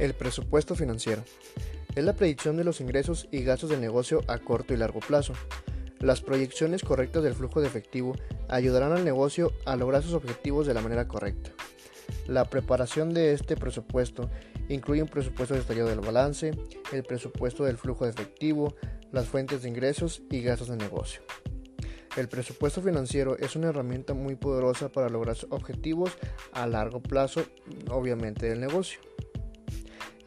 El presupuesto financiero es la predicción de los ingresos y gastos del negocio a corto y largo plazo. Las proyecciones correctas del flujo de efectivo ayudarán al negocio a lograr sus objetivos de la manera correcta. La preparación de este presupuesto incluye un presupuesto detallado del balance, el presupuesto del flujo de efectivo, las fuentes de ingresos y gastos de negocio. El presupuesto financiero es una herramienta muy poderosa para lograr objetivos a largo plazo, obviamente del negocio.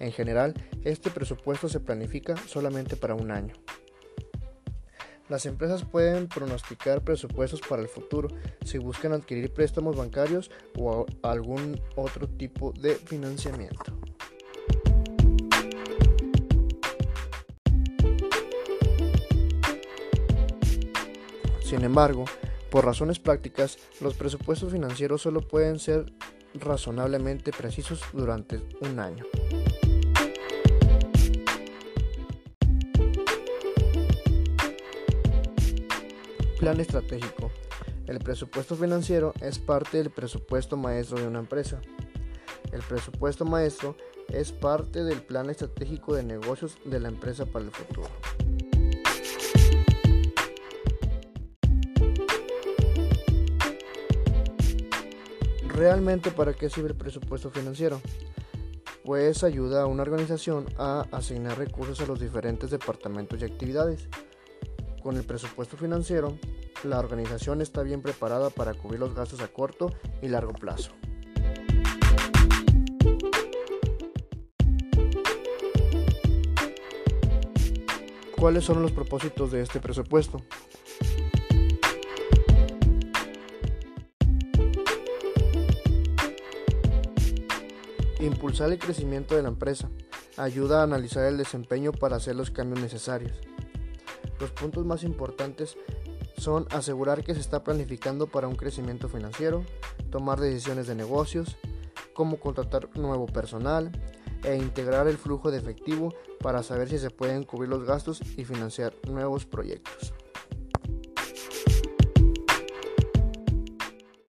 En general, este presupuesto se planifica solamente para un año. Las empresas pueden pronosticar presupuestos para el futuro si buscan adquirir préstamos bancarios o algún otro tipo de financiamiento. Sin embargo, por razones prácticas, los presupuestos financieros solo pueden ser razonablemente precisos durante un año. Plan estratégico. El presupuesto financiero es parte del presupuesto maestro de una empresa. El presupuesto maestro es parte del plan estratégico de negocios de la empresa para el futuro. ¿Realmente para qué sirve el presupuesto financiero? Pues ayuda a una organización a asignar recursos a los diferentes departamentos y actividades. Con el presupuesto financiero, la organización está bien preparada para cubrir los gastos a corto y largo plazo. ¿Cuáles son los propósitos de este presupuesto? Impulsar el crecimiento de la empresa. Ayuda a analizar el desempeño para hacer los cambios necesarios. Los puntos más importantes son asegurar que se está planificando para un crecimiento financiero, tomar decisiones de negocios, cómo contratar nuevo personal e integrar el flujo de efectivo para saber si se pueden cubrir los gastos y financiar nuevos proyectos.